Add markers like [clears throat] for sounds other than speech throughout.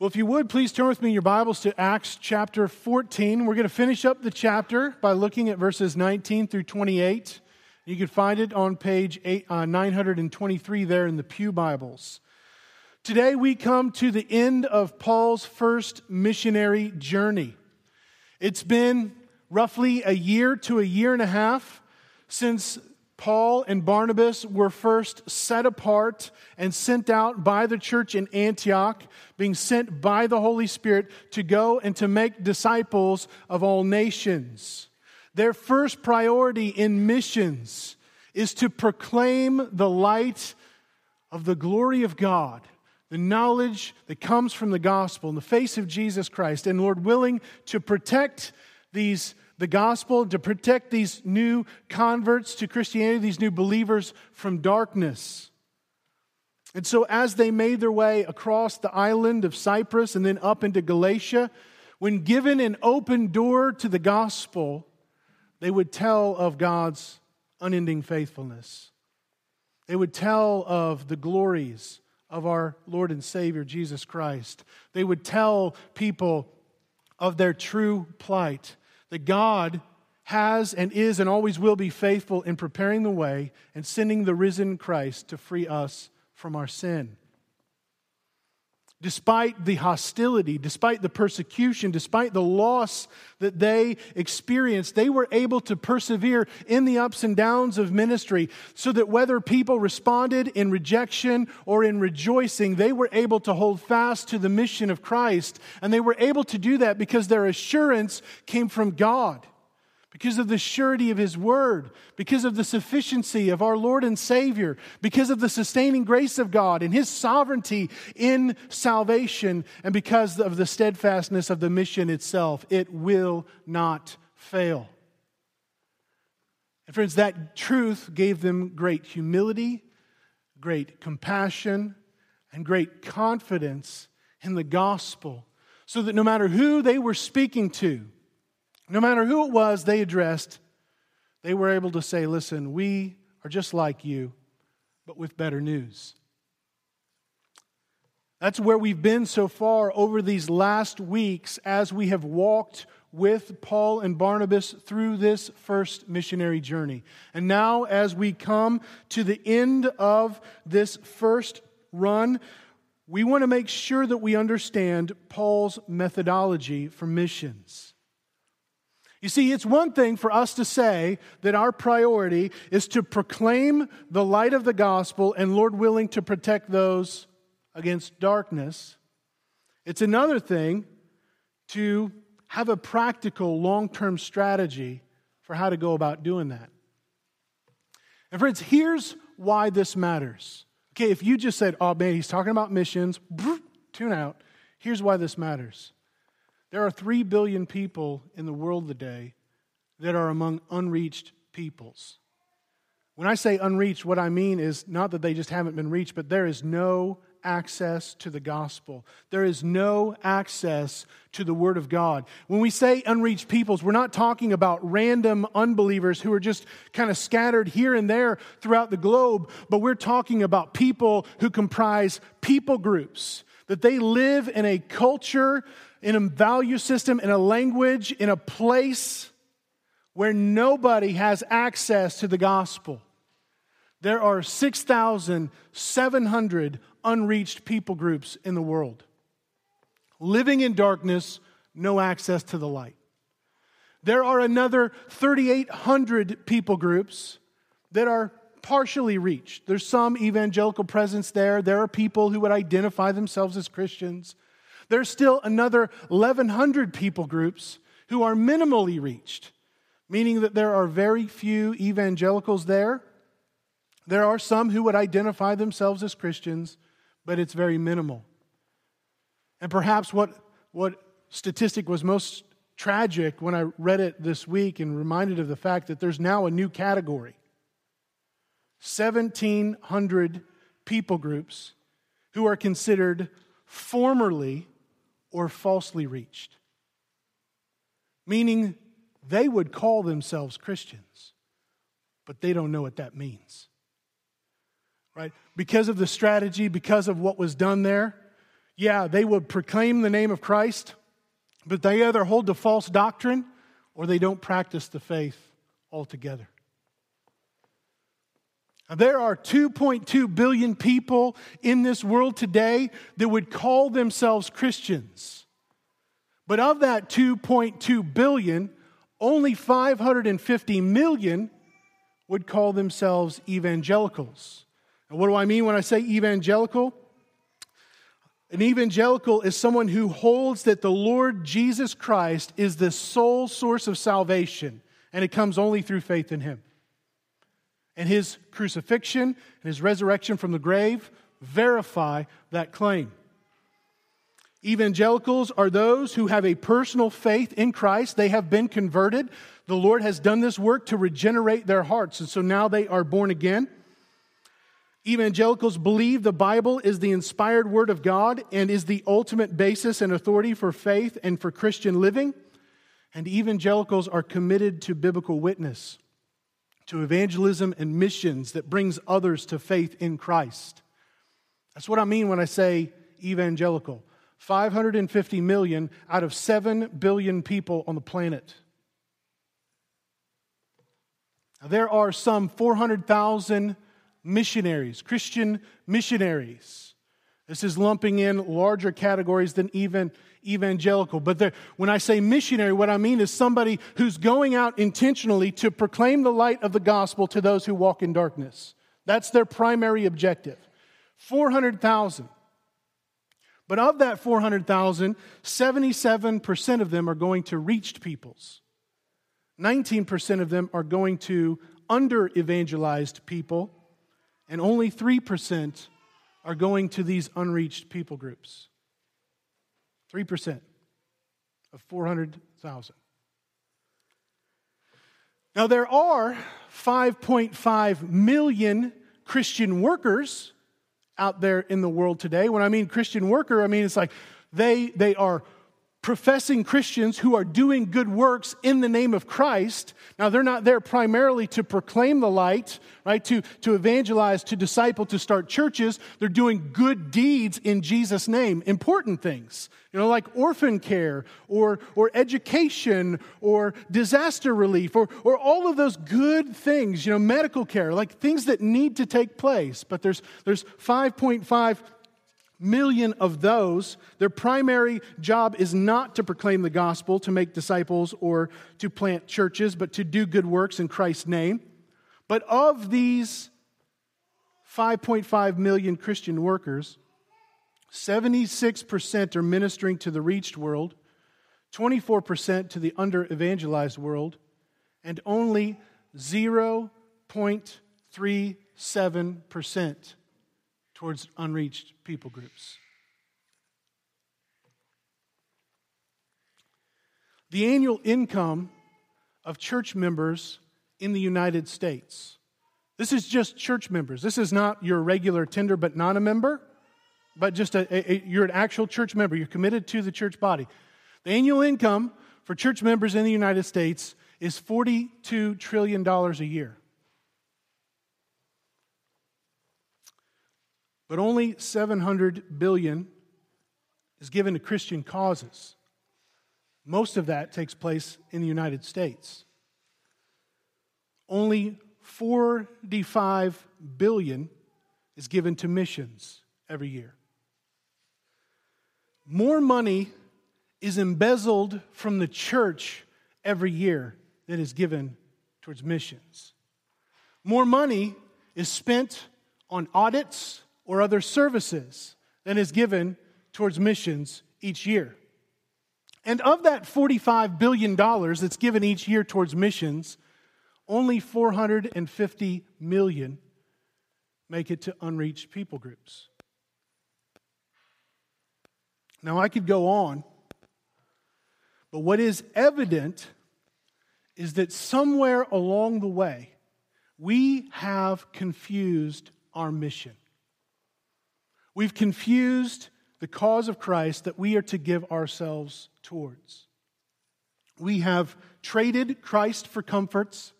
Well, if you would, please turn with me your Bibles to Acts chapter 14. We're going to finish up the chapter by looking at verses 19 through 28. You can find it on page eight, uh, 923 there in the Pew Bibles. Today we come to the end of Paul's first missionary journey. It's been roughly a year to a year and a half since Paul and Barnabas were first set apart and sent out by the church in Antioch, being sent by the Holy Spirit to go and to make disciples of all nations. Their first priority in missions is to proclaim the light of the glory of God, the knowledge that comes from the gospel in the face of Jesus Christ, and Lord willing to protect these the gospel, to protect these new converts to Christianity, these new believers from darkness. And so, as they made their way across the island of Cyprus and then up into Galatia, when given an open door to the gospel, they would tell of God's unending faithfulness. They would tell of the glories of our Lord and Savior Jesus Christ. They would tell people of their true plight that God has and is and always will be faithful in preparing the way and sending the risen Christ to free us from our sin. Despite the hostility, despite the persecution, despite the loss that they experienced, they were able to persevere in the ups and downs of ministry so that whether people responded in rejection or in rejoicing, they were able to hold fast to the mission of Christ. And they were able to do that because their assurance came from God because of the surety of His Word, because of the sufficiency of our Lord and Savior, because of the sustaining grace of God and His sovereignty in salvation, and because of the steadfastness of the mission itself. It will not fail. And friends, that truth gave them great humility, great compassion, and great confidence in the gospel, so that no matter who they were speaking to, no matter who it was they addressed, they were able to say, Listen, we are just like you, but with better news. That's where we've been so far over these last weeks as we have walked with Paul and Barnabas through this first missionary journey. And now, as we come to the end of this first run, we want to make sure that we understand Paul's methodology for missions. You see, it's one thing for us to say that our priority is to proclaim the light of the gospel and, Lord willing, to protect those against darkness. It's another thing to have a practical, long term strategy for how to go about doing that. And, friends, here's why this matters. Okay, if you just said, oh man, he's talking about missions, tune out. Here's why this matters. There are 3 billion people in the world today that are among unreached peoples. When I say unreached, what I mean is not that they just haven't been reached, but there is no access to the gospel. There is no access to the Word of God. When we say unreached peoples, we're not talking about random unbelievers who are just kind of scattered here and there throughout the globe, but we're talking about people who comprise people groups, that they live in a culture in a value system, in a language, in a place where nobody has access to the gospel. There are 6,700 unreached people groups in the world. Living in darkness, no access to the light. There are another 3,800 people groups that are partially reached. There's some evangelical presence there. There are people who would identify themselves as Christians. There's still another 1,100 people groups who are minimally reached, meaning that there are very few evangelicals there. There are some who would identify themselves as Christians, but it's very minimal. And perhaps what, what statistic was most tragic when I read it this week and reminded of the fact that there's now a new category 1,700 people groups who are considered formerly or falsely reached. Meaning they would call themselves Christians, but they don't know what that means. Right? Because of the strategy, because of what was done there, yeah, they would proclaim the name of Christ, but they either hold to false doctrine or they don't practice the faith altogether. There are 2.2 billion people in this world today that would call themselves Christians. But of that 2.2 billion, only 550 million would call themselves evangelicals. And what do I mean when I say evangelical? An evangelical is someone who holds that the Lord Jesus Christ is the sole source of salvation, and it comes only through faith in Him and his crucifixion and his resurrection from the grave verify that claim. Evangelicals are those who have a personal faith in Christ. They have been converted. The Lord has done this work to regenerate their hearts, and so now they are born again. Evangelicals believe the Bible is the inspired Word of God and is the ultimate basis and authority for faith and for Christian living. And evangelicals are committed to biblical witness to evangelism and missions that brings others to faith in Christ. That's what I mean when I say evangelical. 550 million out of 7 billion people on the planet. Now, there are some 400,000 missionaries, Christian missionaries. This is lumping in larger categories than even evangelical. But when I say missionary, what I mean is somebody who's going out intentionally to proclaim the light of the gospel to those who walk in darkness. That's their primary objective. 400,000. But of that 400,000, 77% of them are going to reached peoples. 19% of them are going to under evangelized people, and only 3% are going to these unreached people groups. 3% of 400,000. Now, there are 5.5 million Christian workers out there in the world today. When I mean Christian worker, I mean it's like they, they are professing Christians who are doing good works in the name of Christ. Now, they're not there primarily to proclaim the light, right? To, to evangelize, to disciple, to start churches. They're doing good deeds in Jesus' name, important things, you know, like orphan care or, or education or disaster relief or, or all of those good things, you know, medical care, like things that need to take place. But there's, there's 5.5 million of those, their primary job is not to proclaim the gospel, to make disciples, or to plant churches, but to do good works in Christ's name. But of these 5.5 million Christian workers, 76% are ministering to the reached world, 24% to the under evangelized world, and only 0.37% towards unreached people groups. The annual income of church members in the United States. This is just church members. This is not your regular tender but not a member, but just a, a, a, you're an actual church member. You're committed to the church body. The annual income for church members in the United States is $42 trillion a year. But only 700 billion is given to Christian causes. Most of that takes place in the United States. Only 45 billion is given to missions every year. More money is embezzled from the church every year than is given towards missions. More money is spent on audits or other services than is given towards missions each year. And of that $45 billion that's given each year towards missions, only 450 million make it to unreached people groups. Now, I could go on, but what is evident is that somewhere along the way, we have confused our mission. We've confused the cause of Christ that we are to give ourselves towards. We have traded Christ for comforts,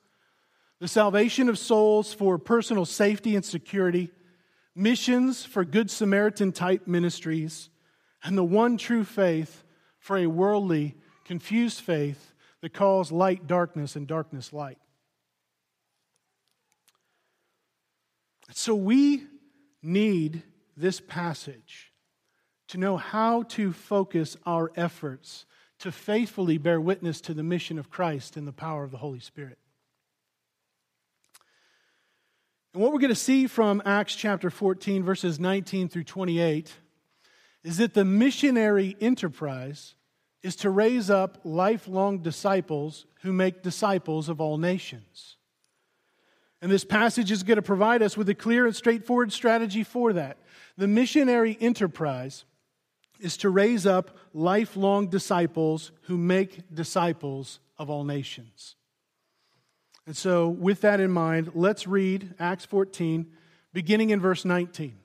the salvation of souls for personal safety and security, missions for Good Samaritan type ministries, and the one true faith for a worldly, confused faith that calls light darkness and darkness light. So we need this passage to know how to focus our efforts to faithfully bear witness to the mission of Christ in the power of the Holy Spirit. And what we're going to see from Acts chapter 14, verses 19 through 28, is that the missionary enterprise is to raise up lifelong disciples who make disciples of all nations. And this passage is going to provide us with a clear and straightforward strategy for that. The missionary enterprise is to raise up lifelong disciples who make disciples of all nations. And so, with that in mind, let's read Acts 14, beginning in verse 19.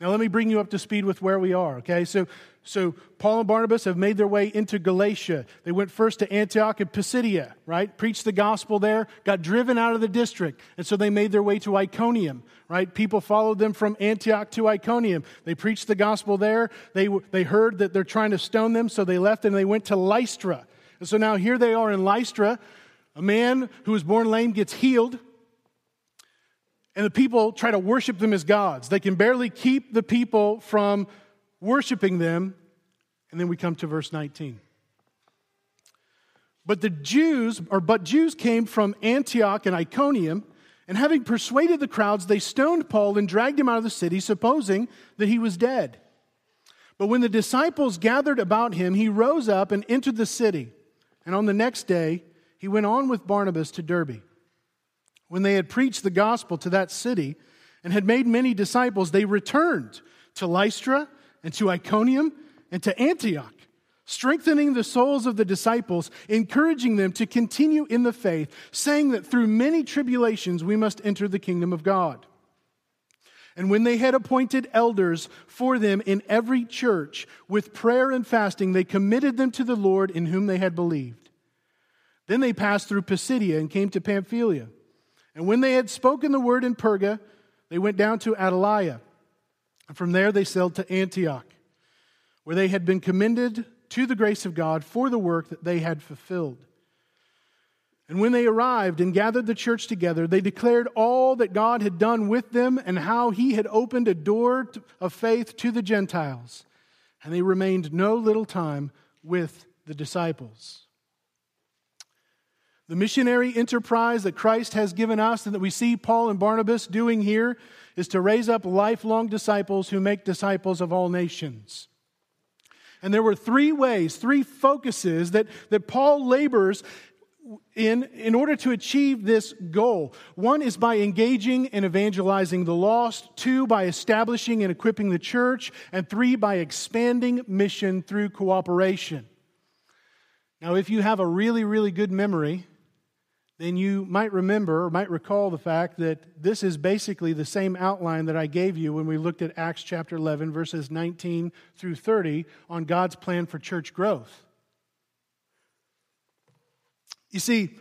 Now, let me bring you up to speed with where we are, okay? So, so Paul and Barnabas have made their way into Galatia. They went first to Antioch and Pisidia, right? Preached the gospel there, got driven out of the district, and so they made their way to Iconium, right? People followed them from Antioch to Iconium. They preached the gospel there. They, they heard that they're trying to stone them, so they left and they went to Lystra. And so now here they are in Lystra. A man who was born lame gets healed and the people try to worship them as gods. They can barely keep the people from worshiping them. And then we come to verse 19. But the Jews, or but Jews came from Antioch and Iconium, and having persuaded the crowds, they stoned Paul and dragged him out of the city, supposing that he was dead. But when the disciples gathered about him, he rose up and entered the city. And on the next day, he went on with Barnabas to Derbe. When they had preached the gospel to that city and had made many disciples, they returned to Lystra and to Iconium and to Antioch, strengthening the souls of the disciples, encouraging them to continue in the faith, saying that through many tribulations we must enter the kingdom of God. And when they had appointed elders for them in every church, with prayer and fasting, they committed them to the Lord in whom they had believed. Then they passed through Pisidia and came to Pamphylia. And when they had spoken the word in Perga, they went down to Attalia. And from there they sailed to Antioch, where they had been commended to the grace of God for the work that they had fulfilled. And when they arrived and gathered the church together, they declared all that God had done with them and how he had opened a door of faith to the Gentiles. And they remained no little time with the disciples. The missionary enterprise that Christ has given us and that we see Paul and Barnabas doing here is to raise up lifelong disciples who make disciples of all nations. And there were three ways, three focuses that, that Paul labors in in order to achieve this goal. One is by engaging and evangelizing the lost, two by establishing and equipping the church, and three by expanding mission through cooperation. Now, if you have a really, really good memory, then you might remember or might recall the fact that this is basically the same outline that I gave you when we looked at Acts chapter 11, verses 19 through 30 on God's plan for church growth. You see,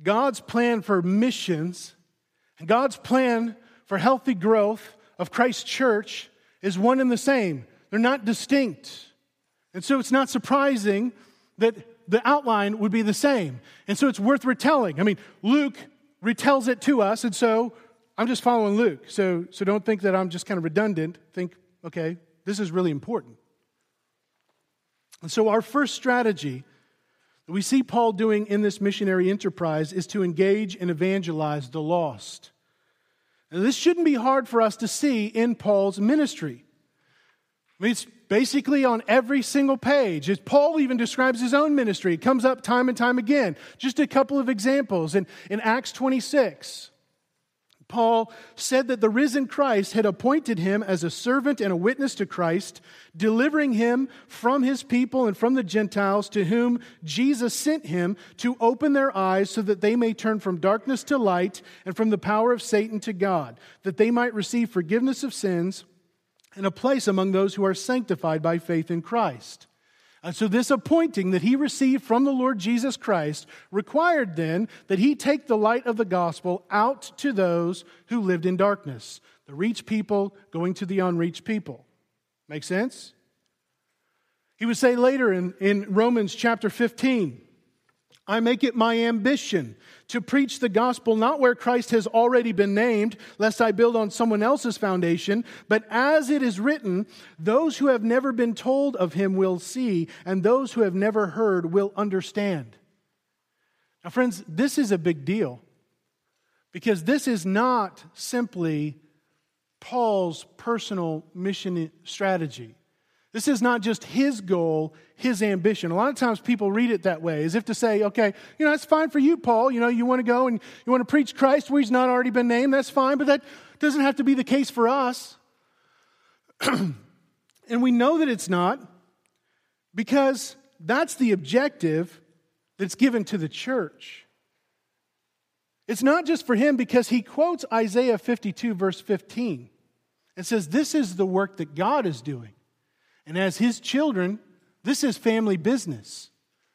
God's plan for missions and God's plan for healthy growth of Christ's church is one and the same. They're not distinct. And so it's not surprising that the outline would be the same. And so it's worth retelling. I mean, Luke retells it to us, and so I'm just following Luke. So, so don't think that I'm just kind of redundant. Think, okay, this is really important. And so our first strategy that we see Paul doing in this missionary enterprise is to engage and evangelize the lost. This shouldn't be hard for us to see in Paul's ministry. I mean, it's basically on every single page. As Paul even describes his own ministry. It comes up time and time again. Just a couple of examples. In, in Acts 26, Paul said that the risen Christ had appointed him as a servant and a witness to Christ, delivering him from his people and from the Gentiles to whom Jesus sent him to open their eyes so that they may turn from darkness to light and from the power of Satan to God, that they might receive forgiveness of sins and a place among those who are sanctified by faith in Christ. And so, this appointing that he received from the Lord Jesus Christ required then that he take the light of the gospel out to those who lived in darkness, the reached people going to the unreached people. Make sense? He would say later in, in Romans chapter 15, I make it my ambition to preach the gospel not where Christ has already been named, lest I build on someone else's foundation, but as it is written, those who have never been told of him will see, and those who have never heard will understand. Now, friends, this is a big deal because this is not simply Paul's personal mission strategy. This is not just his goal, his ambition. A lot of times people read it that way, as if to say, okay, you know, that's fine for you, Paul. You know, you want to go and you want to preach Christ where he's not already been named, that's fine, but that doesn't have to be the case for us. [clears throat] and we know that it's not because that's the objective that's given to the church. It's not just for him because he quotes Isaiah 52, verse 15, and says, This is the work that God is doing. And as his children, this is family business.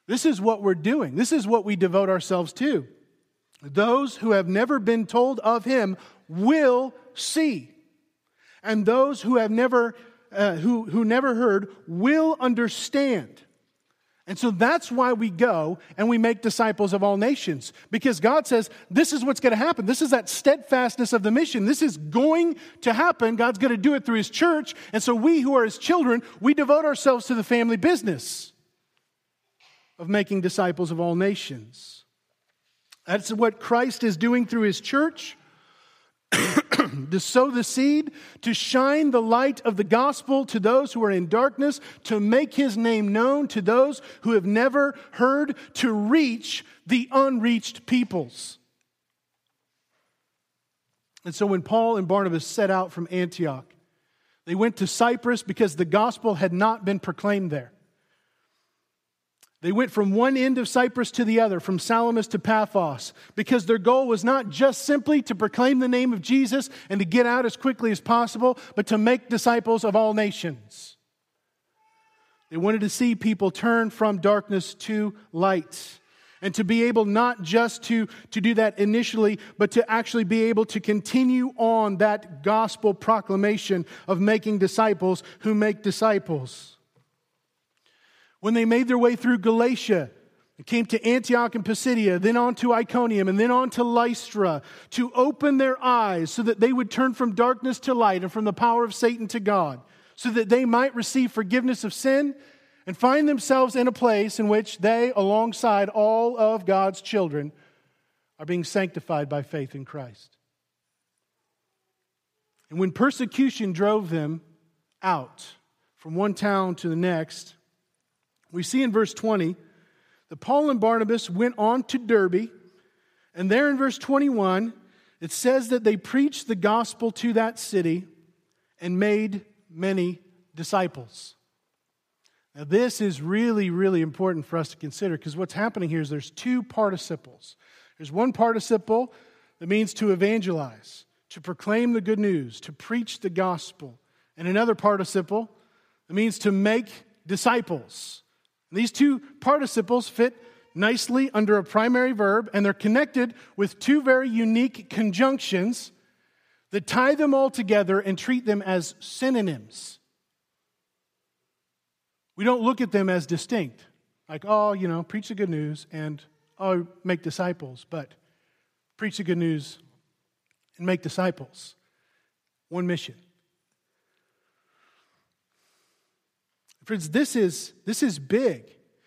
This is what we're doing. This is what we devote ourselves to. Those who have never been told of him will see. And those who have never, uh, who, who never heard will understand. And so that's why we go and we make disciples of all nations. Because God says, this is what's going to happen. This is that steadfastness of the mission. This is going to happen. God's going to do it through His church. And so we who are His children, we devote ourselves to the family business of making disciples of all nations. That's what Christ is doing through His church. To sow the seed, to shine the light of the gospel to those who are in darkness, to make his name known to those who have never heard, to reach the unreached peoples. And so when Paul and Barnabas set out from Antioch, they went to Cyprus because the gospel had not been proclaimed there. They went from one end of Cyprus to the other, from Salamis to Paphos, because their goal was not just simply to proclaim the name of Jesus and to get out as quickly as possible, but to make disciples of all nations. They wanted to see people turn from darkness to light. And to be able not just to, to do that initially, but to actually be able to continue on that gospel proclamation of making disciples who make disciples when they made their way through Galatia and came to Antioch and Pisidia, then on to Iconium, and then on to Lystra, to open their eyes so that they would turn from darkness to light and from the power of Satan to God, so that they might receive forgiveness of sin and find themselves in a place in which they, alongside all of God's children, are being sanctified by faith in Christ. And when persecution drove them out from one town to the next, we see in verse 20 that Paul and Barnabas went on to Derbe, and there in verse 21, it says that they preached the gospel to that city and made many disciples. Now, this is really, really important for us to consider because what's happening here is there's two participles. There's one participle that means to evangelize, to proclaim the good news, to preach the gospel, and another participle that means to make disciples. These two participles fit nicely under a primary verb, and they're connected with two very unique conjunctions that tie them all together and treat them as synonyms. We don't look at them as distinct, like, oh, you know, preach the good news and, oh, make disciples, but preach the good news and make disciples. One mission. Friends, this is, this is big.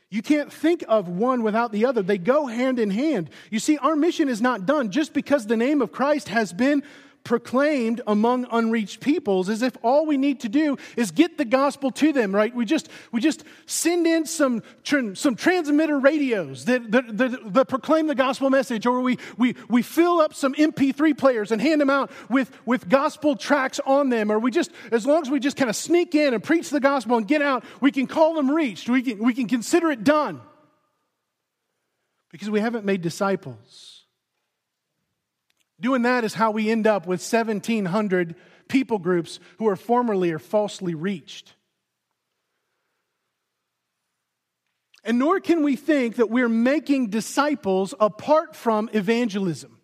You can't think of one without the other. They go hand in hand. You see, our mission is not done just because the name of Christ has been proclaimed among unreached peoples as if all we need to do is get the gospel to them right? We just we just send in some some transmitter radios that, that, that, that, proclaim the gospel message or we, we we fill up some mp3 players and hand them out with with gospel tracks on them or we just as long as we just kind of sneak in and preach the gospel and get out we can call them reached. We can we can consider it done. Because we haven't made disciples Doing that is how we end up with 1,700 people groups who are formerly or falsely reached. And nor can we think that we're making disciples apart from evangelism.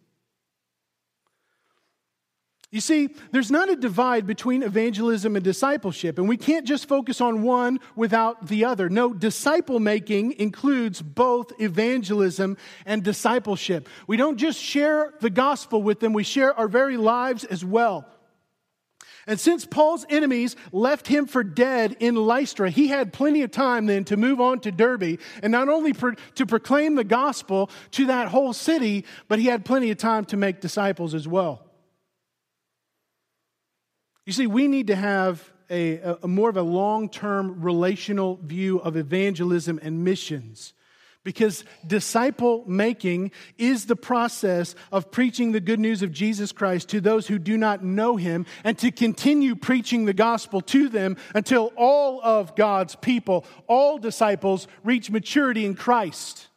You see, there's not a divide between evangelism and discipleship, and we can't just focus on one without the other. No, disciple making includes both evangelism and discipleship. We don't just share the gospel with them, we share our very lives as well. And since Paul's enemies left him for dead in Lystra, he had plenty of time then to move on to Derbe and not only pro- to proclaim the gospel to that whole city, but he had plenty of time to make disciples as well. You see, we need to have a, a more of a long term relational view of evangelism and missions because disciple making is the process of preaching the good news of Jesus Christ to those who do not know him and to continue preaching the gospel to them until all of God's people, all disciples, reach maturity in Christ.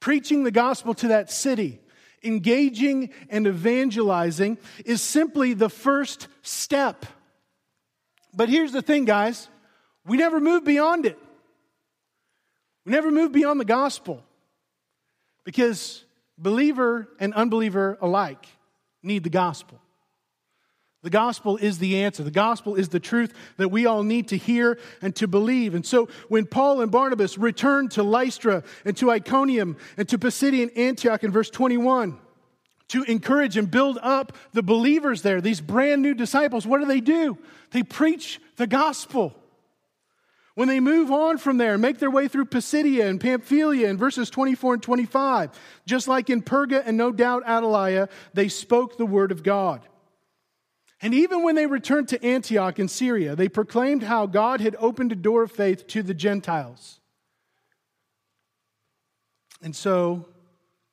Preaching the gospel to that city engaging and evangelizing is simply the first step. But here's the thing, guys we never move beyond it. We never move beyond the gospel because believer and unbeliever alike need the gospel. The gospel is the answer. The gospel is the truth that we all need to hear and to believe. And so when Paul and Barnabas returned to Lystra and to Iconium and to Pisidian Antioch in verse 21 to encourage and build up the believers there, these brand new disciples, what do they do? They preach the gospel. When they move on from there and make their way through Pisidia and Pamphylia in verses 24 and 25, just like in Perga and no doubt Attalia, they spoke the word of God. And even when they returned to Antioch in Syria, they proclaimed how God had opened a door of faith to the Gentiles. And so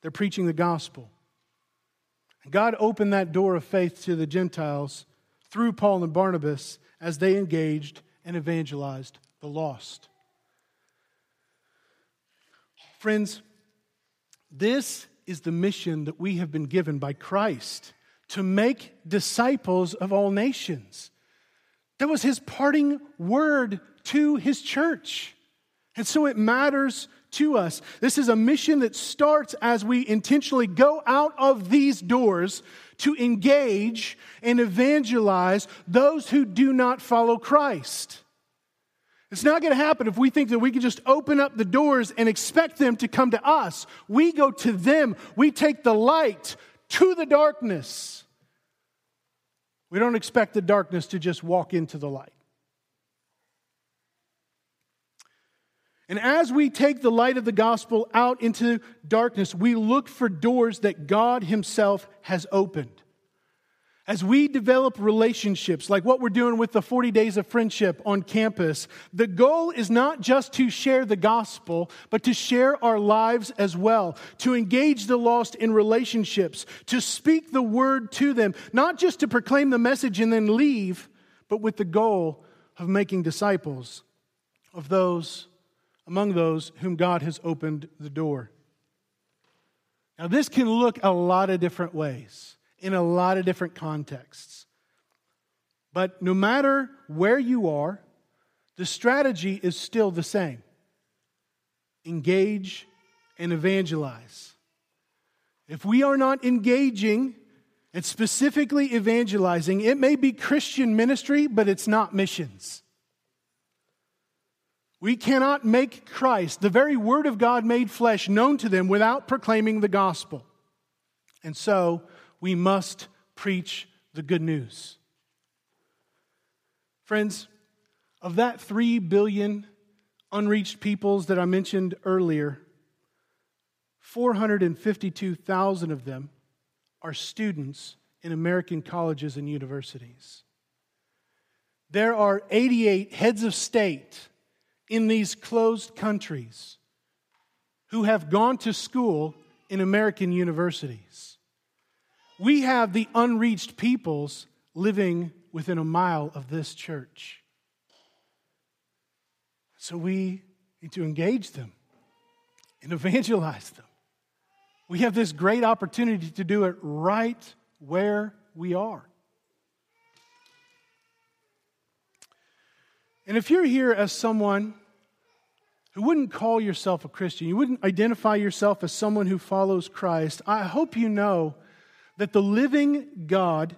they're preaching the gospel. And God opened that door of faith to the Gentiles through Paul and Barnabas as they engaged and evangelized the lost. Friends, this is the mission that we have been given by Christ to make disciples of all nations. That was his parting word to his church. And so it matters to us. This is a mission that starts as we intentionally go out of these doors to engage and evangelize those who do not follow Christ. It's not going to happen if we think that we can just open up the doors and expect them to come to us. We go to them, we take the light to the darkness. We don't expect the darkness to just walk into the light. And as we take the light of the gospel out into darkness, we look for doors that God Himself has opened. As we develop relationships, like what we're doing with the 40 days of friendship on campus, the goal is not just to share the gospel, but to share our lives as well, to engage the lost in relationships, to speak the word to them, not just to proclaim the message and then leave, but with the goal of making disciples of those among those whom God has opened the door. Now, this can look a lot of different ways in a lot of different contexts. But no matter where you are, the strategy is still the same engage and evangelize. If we are not engaging and specifically evangelizing, it may be Christian ministry, but it's not missions. We cannot make Christ, the very Word of God made flesh, known to them without proclaiming the gospel. And so we must preach the good news. Friends, of that 3 billion unreached peoples that I mentioned earlier, 452,000 of them are students in American colleges and universities. There are 88 heads of state in these closed countries who have gone to school in American universities. We have the unreached peoples living within a mile of this church. So we need to engage them and [laughs] evangelize them. We have this great opportunity to do it right where we are. And if you're here as someone who wouldn't call yourself a Christian, you wouldn't identify yourself as someone who follows Christ, I hope you know that the living God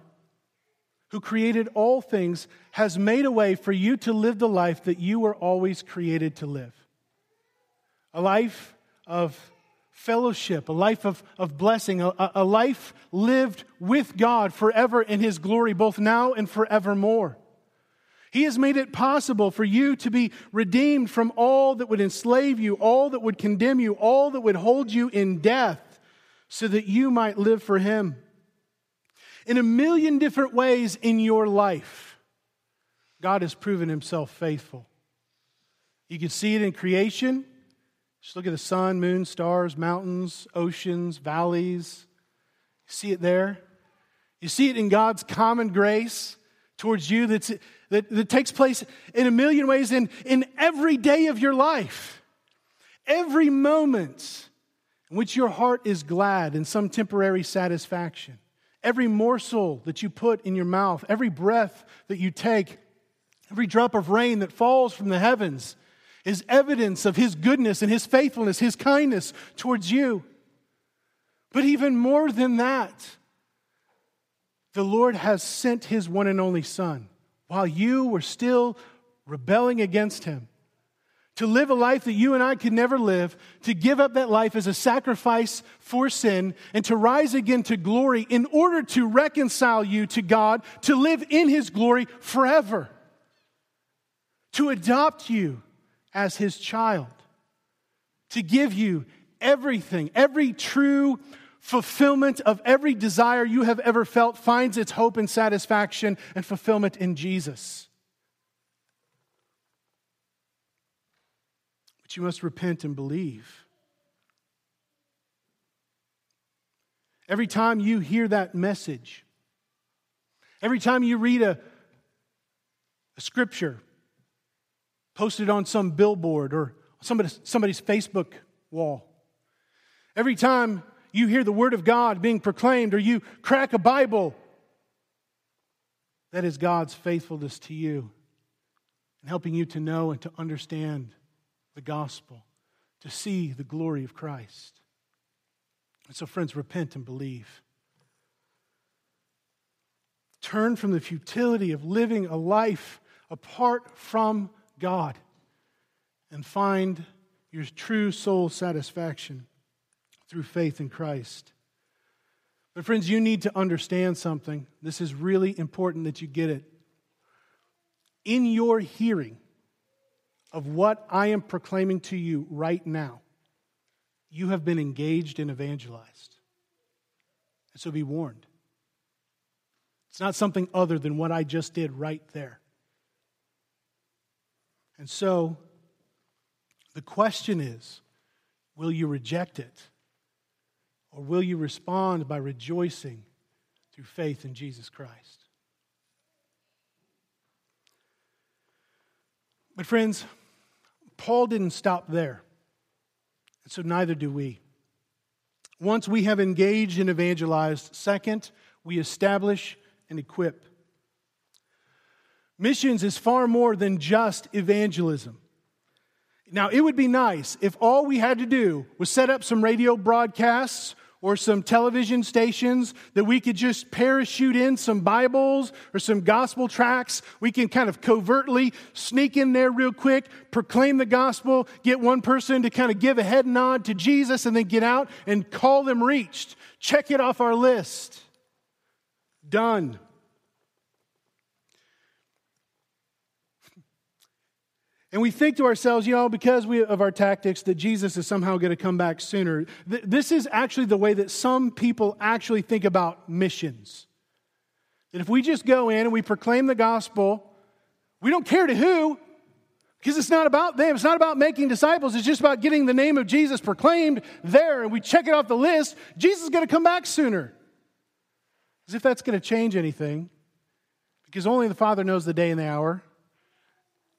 who created all things has made a way for you to live the life that you were always created to live. A life of fellowship, a life of, of blessing, a, a life lived with God forever in His glory, both now and forevermore. He has made it possible for you to be redeemed from all that would enslave you, all that would condemn you, all that would hold you in death, so that you might live for Him. In a million different ways in your life, God has proven Himself faithful. You can see it in creation. Just look at the sun, moon, stars, mountains, oceans, valleys. You see it there. You see it in God's common grace towards you that's, that, that takes place in a million ways in, in every day of your life. Every moment in which your heart is glad in some temporary satisfaction. Every morsel that you put in your mouth, every breath that you take, every drop of rain that falls from the heavens is evidence of His goodness and His faithfulness, His kindness towards you. But even more than that, the Lord has sent His one and only Son while you were still rebelling against Him to live a life that you and I could never live, to give up that life as a sacrifice for sin, and to rise again to glory in order to reconcile you to God, to live in His glory forever, to adopt you as his child, to give you everything, every true fulfillment of every desire you have ever felt finds its hope and satisfaction and fulfillment in Jesus. But you must repent and believe. Every time you hear that message, every time you read a, a scripture, posted on some billboard or somebody's, somebody's Facebook wall. Every time you hear the Word of God being proclaimed or you crack a Bible, that is God's faithfulness to you and helping you to know and to understand the gospel, to see the glory of Christ. And so, friends, repent and believe. Turn from the futility of living a life apart from God and find your true soul satisfaction through faith in Christ. But, friends, you need to understand something. This is really important that you get it. In your hearing of what I am proclaiming to you right now, you have been engaged and evangelized. And so be warned. It's not something other than what I just did right there. And so, the question is will you reject it? Or will you respond by rejoicing through faith in Jesus Christ? But, friends, Paul didn't stop there. And so neither do we. Once we have engaged and evangelized, second, we establish and equip. Missions is far more than just evangelism. Now, it would be nice if all we had to do was set up some radio broadcasts or some television stations that we could just parachute in some Bibles or some gospel tracts. We can kind of covertly sneak in there real quick, proclaim the gospel, get one person to kind of give a head nod to Jesus, and then get out and call them reached. Check it off our list. Done. And we think to ourselves, you know, because we, of our tactics, that Jesus is somehow going to come back sooner. Th- this is actually the way that some people actually think about missions. That if we just go in and we proclaim the gospel, we don't care to who, because it's not about them. It's not about making disciples. It's just about getting the name of Jesus proclaimed there, and we check it off the list. Jesus is going to come back sooner. As if that's going to change anything, because only the Father knows the day and the hour.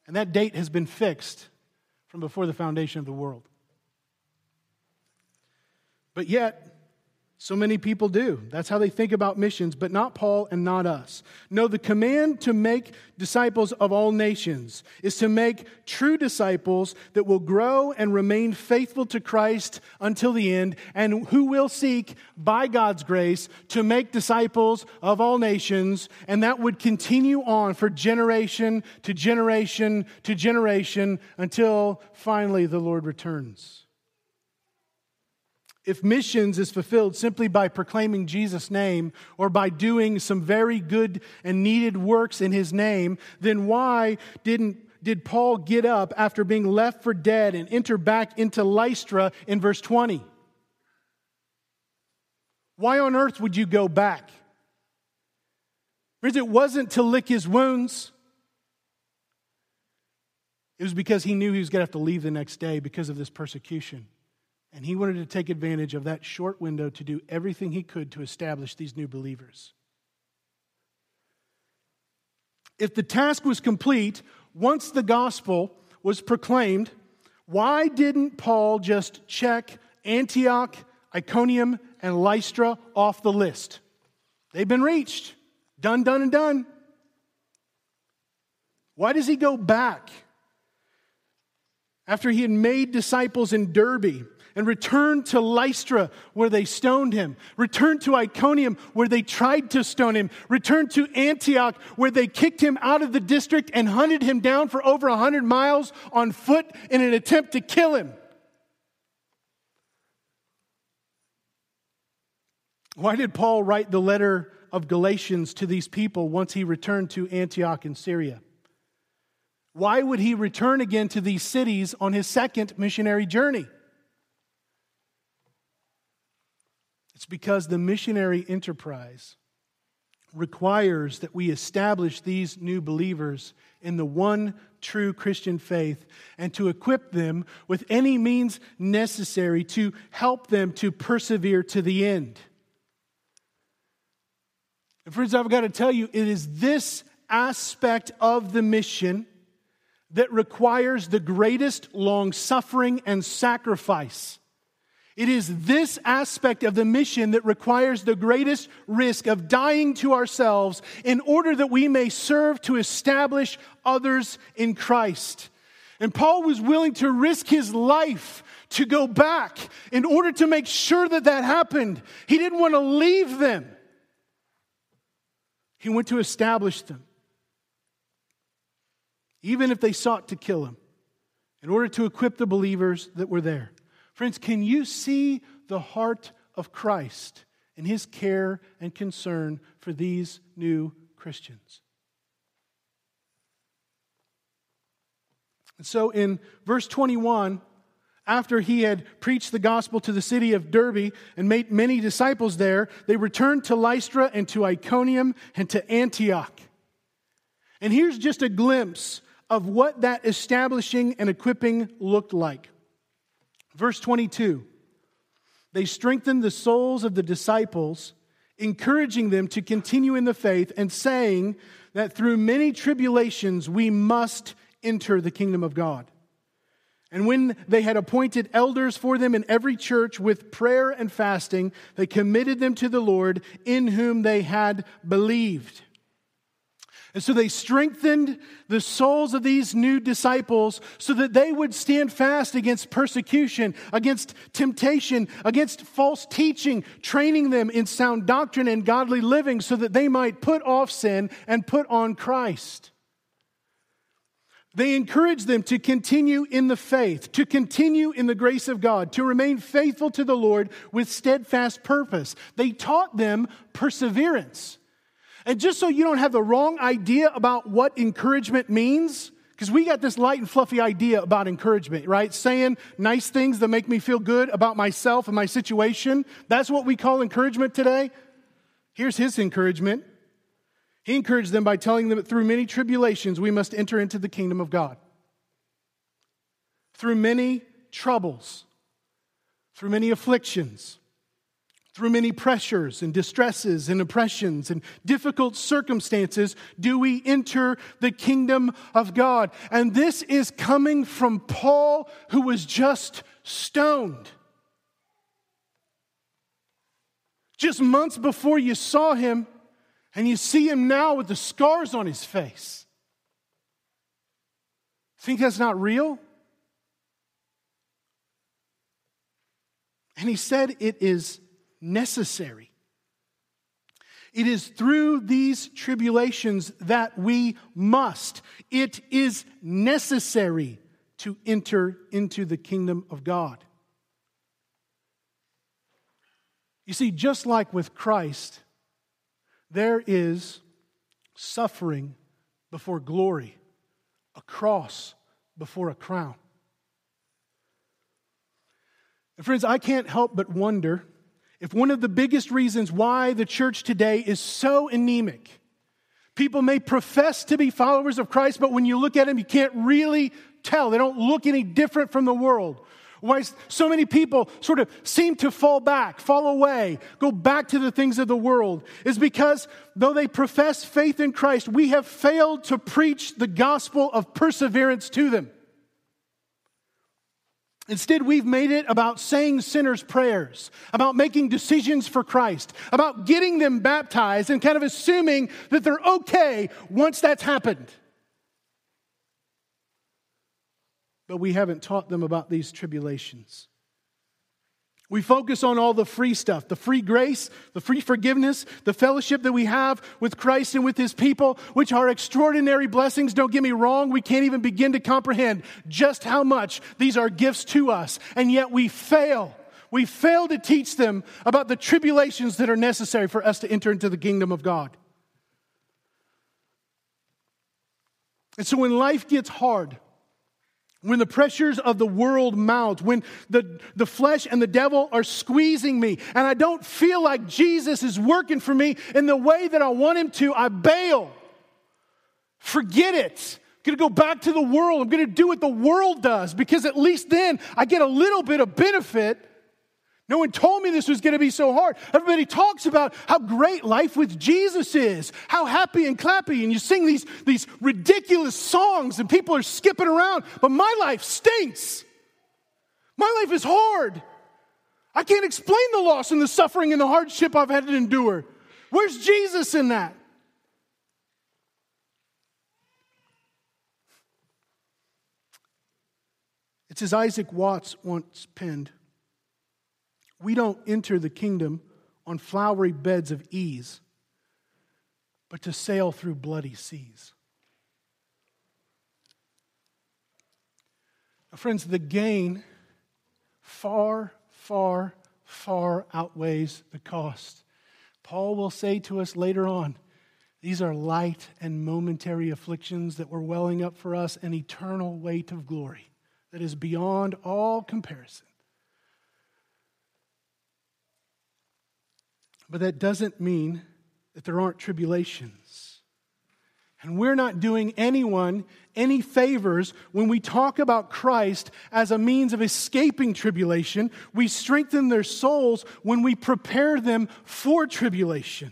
And that date has been fixed from before the foundation of the world. But yet, So many people do. That's how they think about missions, but not Paul and not us. No, the command to make disciples of all nations is to make true disciples that will grow and remain faithful to Christ until the end, and who will seek, by God's grace, to make disciples of all nations, and that would continue on for generation to generation to generation until finally the Lord returns if missions is fulfilled simply by proclaiming Jesus' name or by doing some very good and needed works in his name, then why didn't did Paul get up after being left for dead and enter back into Lystra in verse 20? Why on earth would you go back? Because it wasn't to lick his wounds. It was because he knew he was going to have to leave the next day because of this persecution. And he wanted to take advantage of that short window to do everything he could to establish these new believers. If the task was complete, once the gospel was proclaimed, why didn't Paul just check Antioch, Iconium, and Lystra off the list? They've been reached. Done, done, and done. Why does he go back? After he had made disciples in Derbe and returned to Lystra where they stoned him, returned to Iconium where they tried to stone him, returned to Antioch where they kicked him out of the district and hunted him down for over a hundred miles on foot in an attempt to kill him. Why did Paul write the letter of Galatians to these people once he returned to Antioch in Syria? Why would he return again to these cities on his second missionary journey? It's because the missionary enterprise requires that we establish these new believers in the one true Christian faith and to equip them with any means necessary to help them to persevere to the end. And friends, I've got to tell you, it is this aspect of the mission that requires the greatest long suffering and sacrifice. It is this aspect of the mission that requires the greatest risk of dying to ourselves in order that we may serve to establish others in Christ. And Paul was willing to risk his life to go back in order to make sure that that happened. He didn't want to leave them, he went to establish them. Even if they sought to kill him, in order to equip the believers that were there. Friends, can you see the heart of Christ and his care and concern for these new Christians? And so in verse 21, after he had preached the gospel to the city of Derbe and made many disciples there, they returned to Lystra and to Iconium and to Antioch. And here's just a glimpse of what that establishing and equipping looked like. Verse 22 They strengthened the souls of the disciples, encouraging them to continue in the faith, and saying that through many tribulations we must enter the kingdom of God. And when they had appointed elders for them in every church with prayer and fasting, they committed them to the Lord in whom they had believed. And so they strengthened the souls of these new disciples so that they would stand fast against persecution, against temptation, against false teaching, training them in sound doctrine and godly living so that they might put off sin and put on Christ. They encouraged them to continue in the faith, to continue in the grace of God, to remain faithful to the Lord with steadfast purpose. They taught them perseverance. And just so you don't have the wrong idea about what encouragement means, because we got this light and fluffy idea about encouragement, right? Saying nice things that make me feel good about myself and my situation. That's what we call encouragement today. Here's his encouragement. He encouraged them by telling them that through many tribulations we must enter into the kingdom of God. Through many troubles, through many afflictions, through many pressures and distresses and oppressions and difficult circumstances do we enter the kingdom of God. And this is coming from Paul, who was just stoned. just months before you saw him, and you see him now with the scars on his face. Think that's not real? And he said it is necessary. It is through these tribulations that we must. It is necessary to enter into the kingdom of God. You see, just like with Christ, there is suffering before glory, a cross before a crown. And friends, I can't help but wonder if one of the biggest reasons why the church today is so anemic, people may profess to be followers of Christ, but when you look at them, you can't really tell. They don't look any different from the world. Why so many people sort of seem to fall back, fall away, go back to the things of the world is because though they profess faith in Christ, we have failed to preach the gospel of perseverance to them. Instead, we've made it about saying sinners' prayers, about making decisions for Christ, about getting them baptized, and kind of assuming that they're okay once that's happened. But we haven't taught them about these tribulations. We focus on all the free stuff the free grace, the free forgiveness, the fellowship that we have with Christ and with His people, which are extraordinary blessings. Don't get me wrong, we can't even begin to comprehend just how much these are gifts to us. And yet we fail. We fail to teach them about the tribulations that are necessary for us to enter into the kingdom of God. And so when life gets hard, when the pressures of the world mount, when the, the flesh and the devil are squeezing me, and I don't feel like Jesus is working for me in the way that I want him to, I bail. Forget it. I'm going to go back to the world. I'm going to do what the world does because at least then I get a little bit of benefit no one told me this was going to be so hard. Everybody talks about how great life with Jesus is, how happy and clappy, and you sing these, these ridiculous songs, and people are skipping around. But my life stinks. My life is hard. I can't explain the loss and the suffering and the hardship I've had to endure. Where's Jesus in that? It's as Isaac Watts once penned. We don't enter the kingdom on flowery beds of ease, but to sail through bloody seas. Now, friends, the gain far, far, far outweighs the cost. Paul will say to us later on these are light and momentary afflictions that were welling up for us an eternal weight of glory that is beyond all comparison. But that doesn't mean that there aren't tribulations. And we're not doing anyone any favors when we talk about Christ as a means of escaping tribulation. We strengthen their souls when we prepare them for tribulation.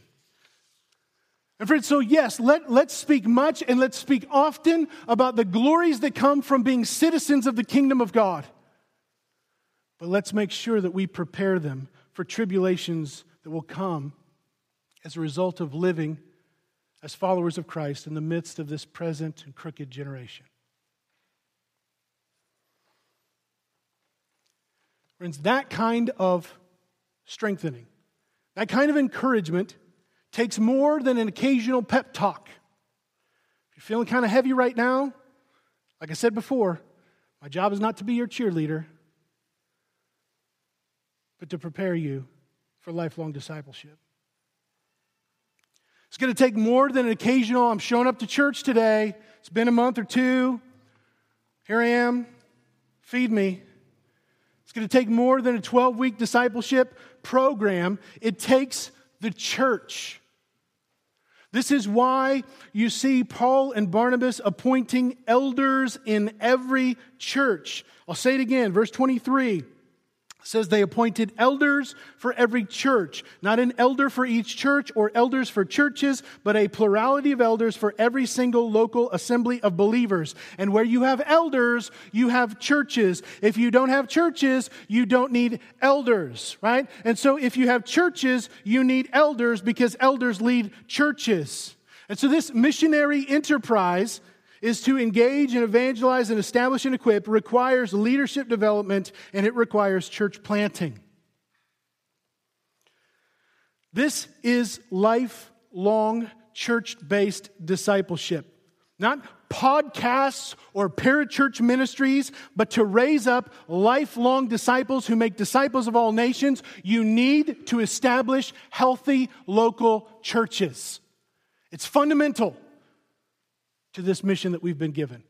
And friends, so yes, let, let's speak much and let's speak often about the glories that come from being citizens of the kingdom of God. But let's make sure that we prepare them for tribulations that will come as a result of living as followers of Christ in the midst of this present and crooked generation. Friends, that kind of strengthening, that kind of encouragement takes more than an occasional pep talk. If you're feeling kind of heavy right now, like I said before, my job is not to be your cheerleader, but to prepare you for lifelong discipleship. It's going to take more than an occasional, I'm showing up to church today. It's been a month or two. Here I am. Feed me. It's going to take more than a 12 week discipleship program. It takes the church. This is why you see Paul and Barnabas appointing elders in every church. I'll say it again, verse 23. Says they appointed elders for every church. Not an elder for each church or elders for churches, but a plurality of elders for every single local assembly of believers. And where you have elders, you have churches. If you don't have churches, you don't need elders, right? And so if you have churches, you need elders because elders lead churches. And so this missionary enterprise is to engage and evangelize and establish and equip requires leadership development and it requires church planting. This is lifelong church based discipleship. Not podcasts or parachurch ministries, but to raise up lifelong disciples who make disciples of all nations, you need to establish healthy local churches. It's fundamental to this mission that we've been given.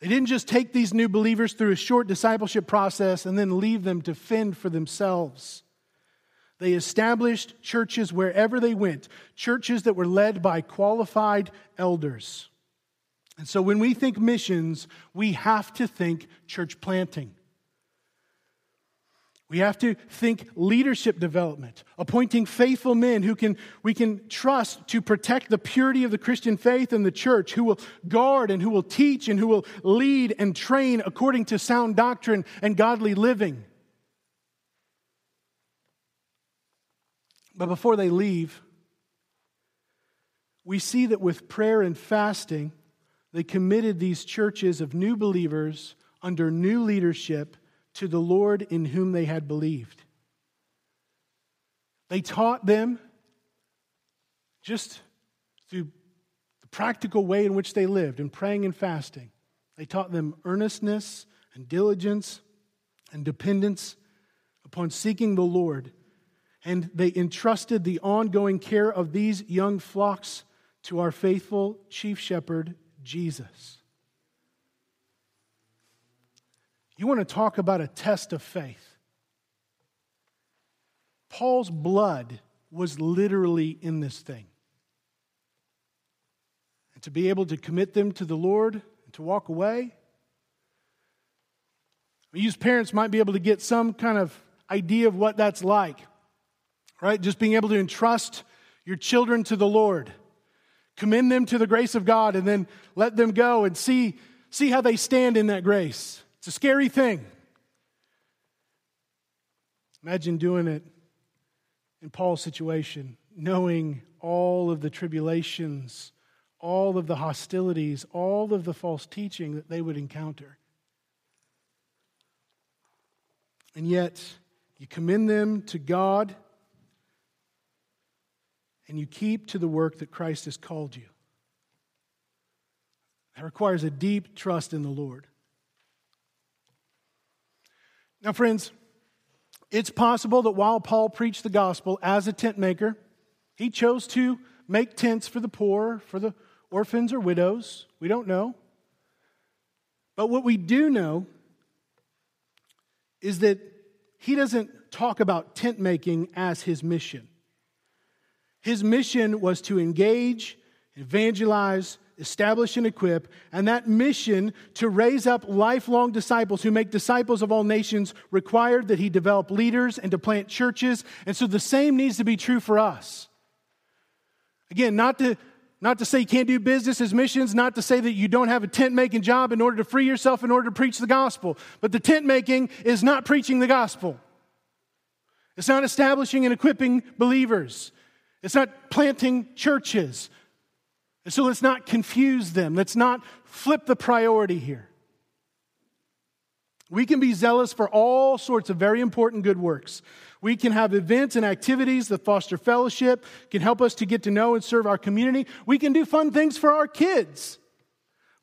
They didn't just take these new believers through a short discipleship process and then leave them to fend for themselves. They established churches wherever they went, churches that were led by qualified elders. And so when we think missions, we have to think church planting. We have to think leadership development, appointing faithful men who can, we can trust to protect the purity of the Christian faith and the church, who will guard and who will teach and who will lead and train according to sound doctrine and godly living. But before they leave, we see that with prayer and fasting, they committed these churches of new believers under new leadership to the Lord in whom they had believed. They taught them just through the practical way in which they lived in praying and fasting. They taught them earnestness and diligence and dependence upon seeking the Lord. And they entrusted the ongoing care of these young flocks to our faithful chief shepherd, Jesus. You want to talk about a test of faith? Paul's blood was literally in this thing. And to be able to commit them to the Lord and to walk away, you parents might be able to get some kind of idea of what that's like, right? Just being able to entrust your children to the Lord, commend them to the grace of God, and then let them go and see, see how they stand in that grace. It's a scary thing. Imagine doing it in Paul's situation, knowing all of the tribulations, all of the hostilities, all of the false teaching that they would encounter. And yet, you commend them to God and you keep to the work that Christ has called you. That requires a deep trust in the Lord. Now, friends, it's possible that while Paul preached the gospel as a tent maker, he chose to make tents for the poor, for the orphans or widows. We don't know. But what we do know is that he doesn't talk about tent making as his mission. His mission was to engage, evangelize, establish, and equip. And that mission to raise up lifelong disciples who make disciples of all nations required that he develop leaders and to plant churches. And so the same needs to be true for us. Again, not to, not to say you can't do business as missions, not to say that you don't have a tent making job in order to free yourself in order to preach the gospel. But the tent making is not preaching the gospel. It's not establishing and equipping believers. It's not planting churches. And so let's not confuse them. Let's not flip the priority here. We can be zealous for all sorts of very important good works. We can have events and activities that foster fellowship, can help us to get to know and serve our community. We can do fun things for our kids.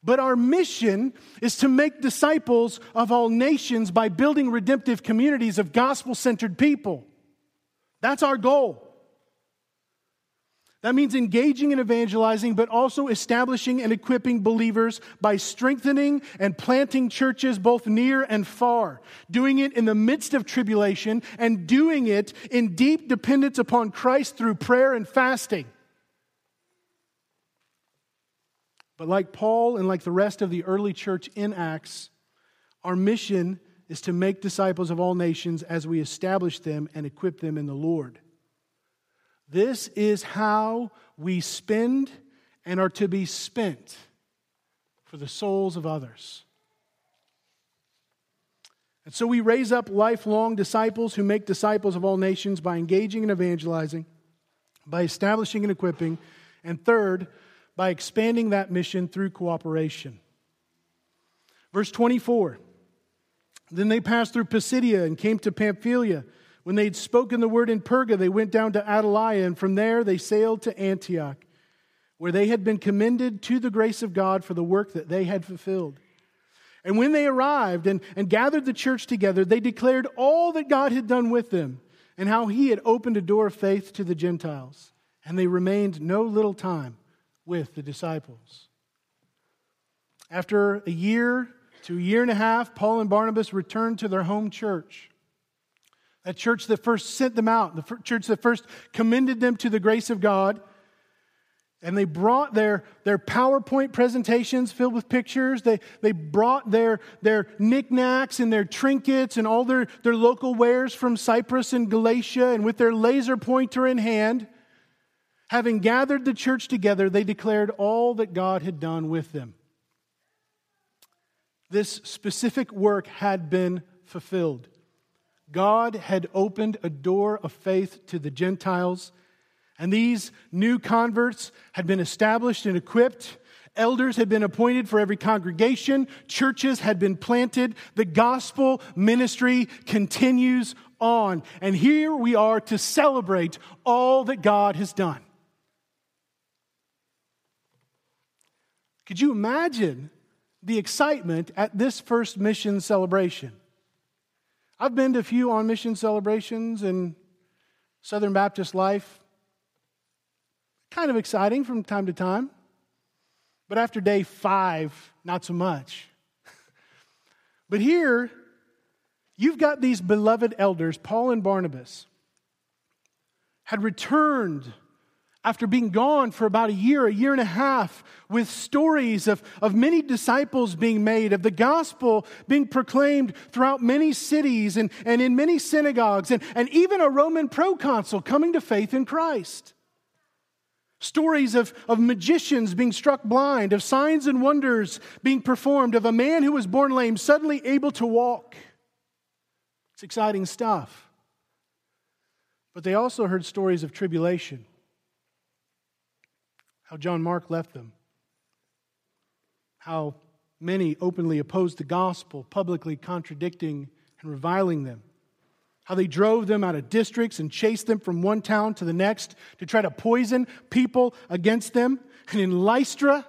But our mission is to make disciples of all nations by building redemptive communities of gospel centered people. That's our goal. That means engaging in evangelizing, but also establishing and equipping believers by strengthening and planting churches both near and far, doing it in the midst of tribulation and doing it in deep dependence upon Christ through prayer and fasting. But like Paul and like the rest of the early church in Acts, Our mission is to make disciples of all nations as we establish them and equip them in the Lord. This is how we spend and are to be spent for the souls of others. And so we raise up lifelong disciples who make disciples of all nations by engaging and evangelizing, by establishing and equipping, and third, by expanding that mission through cooperation. Verse 24 Then they passed through Pisidia and came to Pamphylia. When they had spoken the word in Perga, they went down to Attalia, and from there they sailed to Antioch, where they had been commended to the grace of God for the work that they had fulfilled. And when they arrived and, and gathered the church together, they declared all that God had done with them and how he had opened a door of faith to the Gentiles. And they remained no little time with the disciples. After a year to a year and a half, Paul and Barnabas returned to their home church. That church that first sent them out, the church that first commended them to the grace of God. And they brought their, their PowerPoint presentations filled with pictures. They, they brought their, their knickknacks and their trinkets and all their, their local wares from Cyprus and Galatia. And with their laser pointer in hand, having gathered the church together, they declared all that God had done with them. This specific work had been fulfilled. God had opened a door of faith to the Gentiles and these new converts had been established and equipped. Elders had been appointed for every congregation. Churches had been planted. The gospel ministry continues on. And here we are to celebrate all that God has done. Could you imagine the excitement at this first mission celebration? I've been to a few on mission celebrations in Southern Baptist life kind of exciting from time to time. But after day five, not so much. [laughs] but here, you've got these beloved elders, Paul and Barnabas, had returned after being gone for about a year, a year and a half, with stories of, of many disciples being made, of the gospel being proclaimed throughout many cities and, and in many synagogues, and, and even a Roman proconsul coming to faith in Christ. Stories of, of magicians being struck blind, of signs and wonders being performed, of a man who was born lame suddenly able to walk. It's exciting stuff. But they also heard stories of tribulation, how John Mark left them, how many openly opposed the gospel, publicly contradicting and reviling them how they drove them out of districts and chased them from one town to the next to try to poison people against them. And in Lystra,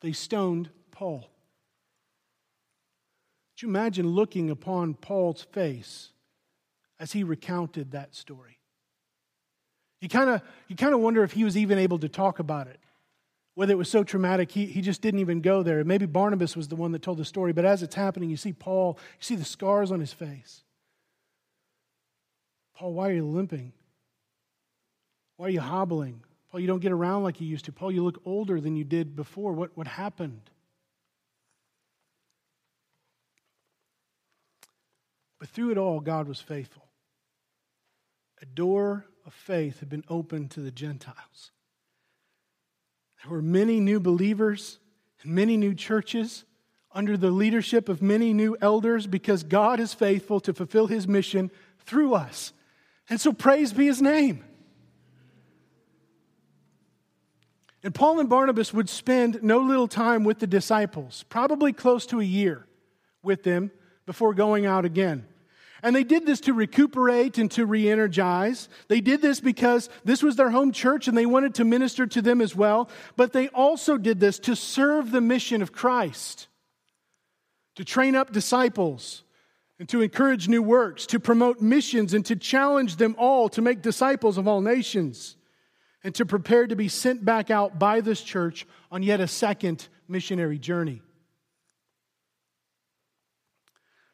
they stoned Paul. Could you imagine looking upon Paul's face as he recounted that story? You kind of you kind of wonder if he was even able to talk about it. Whether it was so traumatic, he, he just didn't even go there. Maybe Barnabas was the one that told the story, but as it's happening, you see Paul, you see the scars on his face. Paul, why are you limping? Why are you hobbling? Paul, you don't get around like you used to. Paul, you look older than you did before. What, what happened? But through it all, God was faithful. A door of faith had been opened to the Gentiles. There were many new believers and many new churches under the leadership of many new elders because God is faithful to fulfill his mission through us. And so praise be his name. And Paul and Barnabas would spend no little time with the disciples, probably close to a year with them before going out again. And they did this to recuperate and to re energize. They did this because this was their home church and they wanted to minister to them as well. But they also did this to serve the mission of Christ, to train up disciples, and to encourage new works, to promote missions, and to challenge them all to make disciples of all nations, and to prepare to be sent back out by this church on yet a second missionary journey.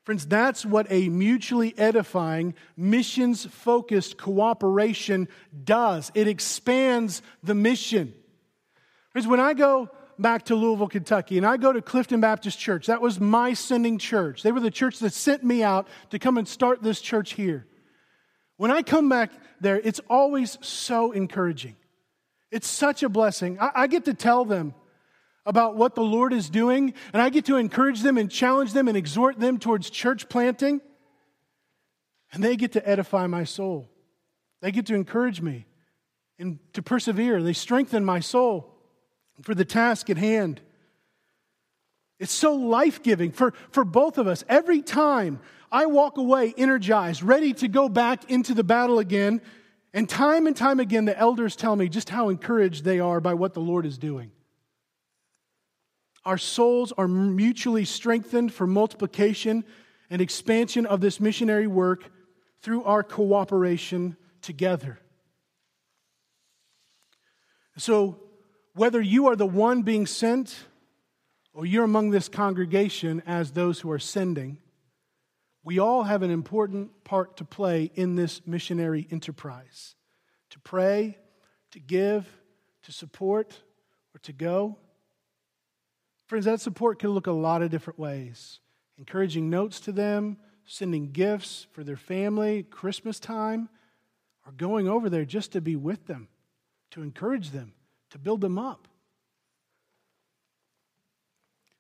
Friends, that's what a mutually edifying, missions focused cooperation does. It expands the mission. Friends, when I go back to Louisville, Kentucky, and I go to Clifton Baptist Church. That was my sending church. They were the church that sent me out to come and start this church here. When I come back there, it's always so encouraging. It's such a blessing. I, I get to tell them about what the Lord is doing, and I get to encourage them and challenge them and exhort them towards church planting, and they get to edify my soul. They get to encourage me and to persevere. They strengthen my soul for the task at hand. It's so life giving for, for both of us. Every time I walk away energized, ready to go back into the battle again, and time and time again, the elders tell me just how encouraged they are by what the Lord is doing. Our souls are mutually strengthened for multiplication and expansion of this missionary work through our cooperation together. So, whether you are the one being sent or you're among this congregation as those who are sending, we all have an important part to play in this missionary enterprise to pray, to give, to support, or to go. Friends, that support can look a lot of different ways encouraging notes to them, sending gifts for their family, Christmas time, or going over there just to be with them, to encourage them, to build them up.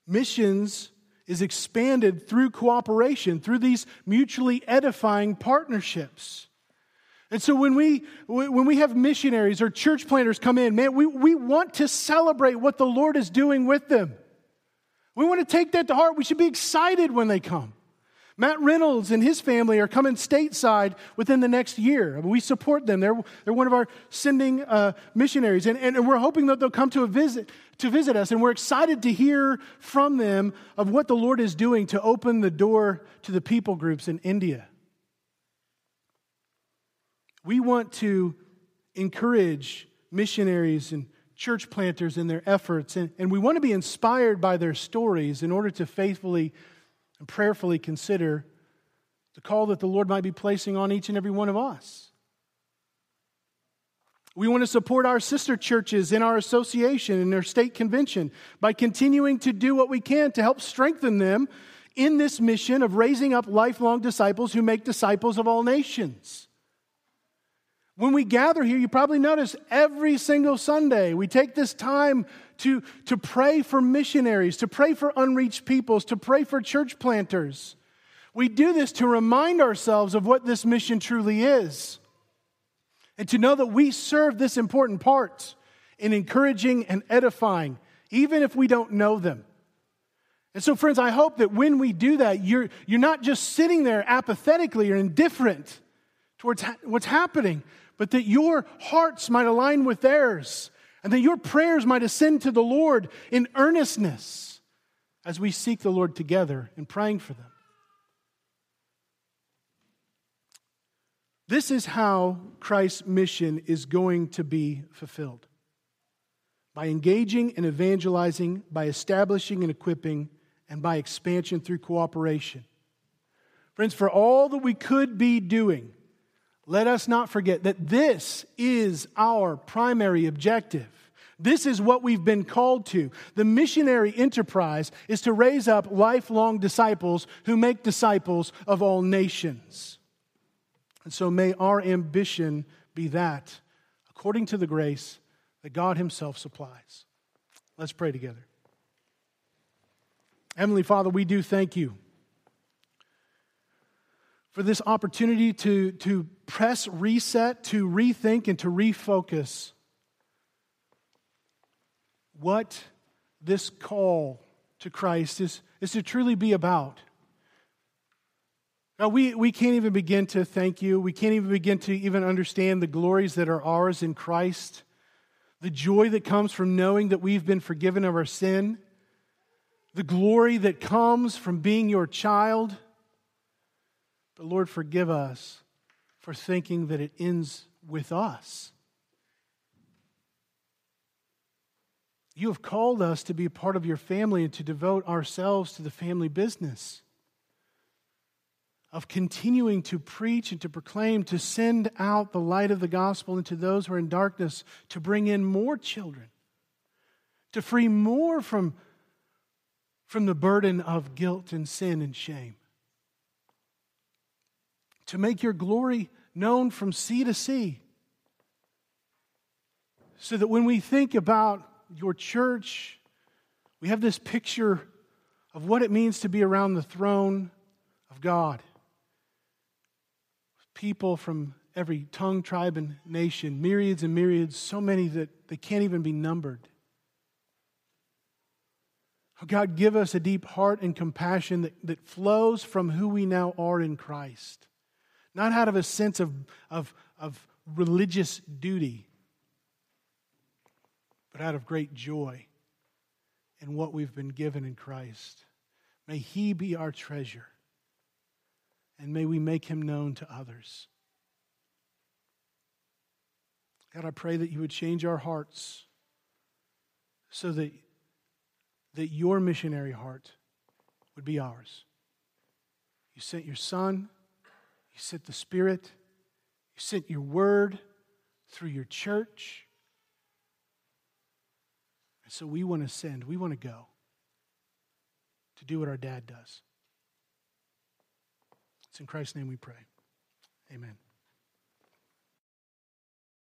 Missions is expanded through cooperation, through these mutually edifying partnerships. And so when we, when we have missionaries or church planters come in, man, we, we want to celebrate what the Lord is doing with them. We want to take that to heart. We should be excited when they come. Matt Reynolds and his family are coming stateside within the next year. We support them. They're, they're one of our sending uh, missionaries. And, and, we're hoping that they'll come to, a visit, to visit us. And we're excited to hear from them of what the Lord is doing to open the door to the people groups in India. We want to encourage missionaries and church planters in their efforts, and, and we want to be inspired by their stories in order to faithfully and prayerfully consider the call that the Lord might be placing on each and every one of us. We want to support our sister churches in our association and their state convention by continuing to do what we can to help strengthen them in this mission of raising up lifelong disciples who make disciples of all nations. When we gather here, you probably notice every single Sunday we take this time to, to pray for missionaries, to pray for unreached peoples, to pray for church planters. We do this to remind ourselves of what this mission truly is and to know that we serve this important part in encouraging and edifying, even if we don't know them. And so, friends, I hope that when we do that, you're, you're not just sitting there apathetically or indifferent towards ha- what's happening, but that your hearts might align with theirs and that your prayers might ascend to the Lord in earnestness as we seek the Lord together in praying for them. This is how Christ's mission is going to be fulfilled by engaging and evangelizing, by establishing and equipping, and by expansion through cooperation. Friends, for all that we could be doing, let us not forget that this is our primary objective. This is what we've been called to. The missionary enterprise is to raise up lifelong disciples who make disciples of all nations. And so may our ambition be that, according to the grace that God Himself supplies. Let's pray together. Heavenly Father, we do thank you for this opportunity to, to press reset, to rethink, and to refocus what this call to Christ is, is to truly be about. Now, we, we can't even begin to thank you. We can't even begin to even understand the glories that are ours in Christ, the joy that comes from knowing that we've been forgiven of our sin, the glory that comes from being your child. But Lord, forgive us for thinking that it ends with us. You have called us to be a part of your family and to devote ourselves to the family business of continuing to preach and to proclaim, to send out the light of the gospel into those who are in darkness, to bring in more children, to free more from, from the burden of guilt and sin and shame, to make your glory known from sea to sea, so that when we think about your church, we have this picture of what it means to be around the throne of God. People from every tongue, tribe, and nation, myriads and myriads, so many that they can't even be numbered. Oh God, give us a deep heart and compassion that, that flows from who we now are in Christ, not out of a sense of, of, of religious duty, but out of great joy in what we've been given in Christ. May He be our treasure, and may we make Him known to others. God, I pray that you would change our hearts so that, that your missionary heart would be ours. You sent your Son, you sent the Spirit, you sent your word through your church. And so we want to send, we want to go to do what our dad does. It's in Christ's name we pray. Amen.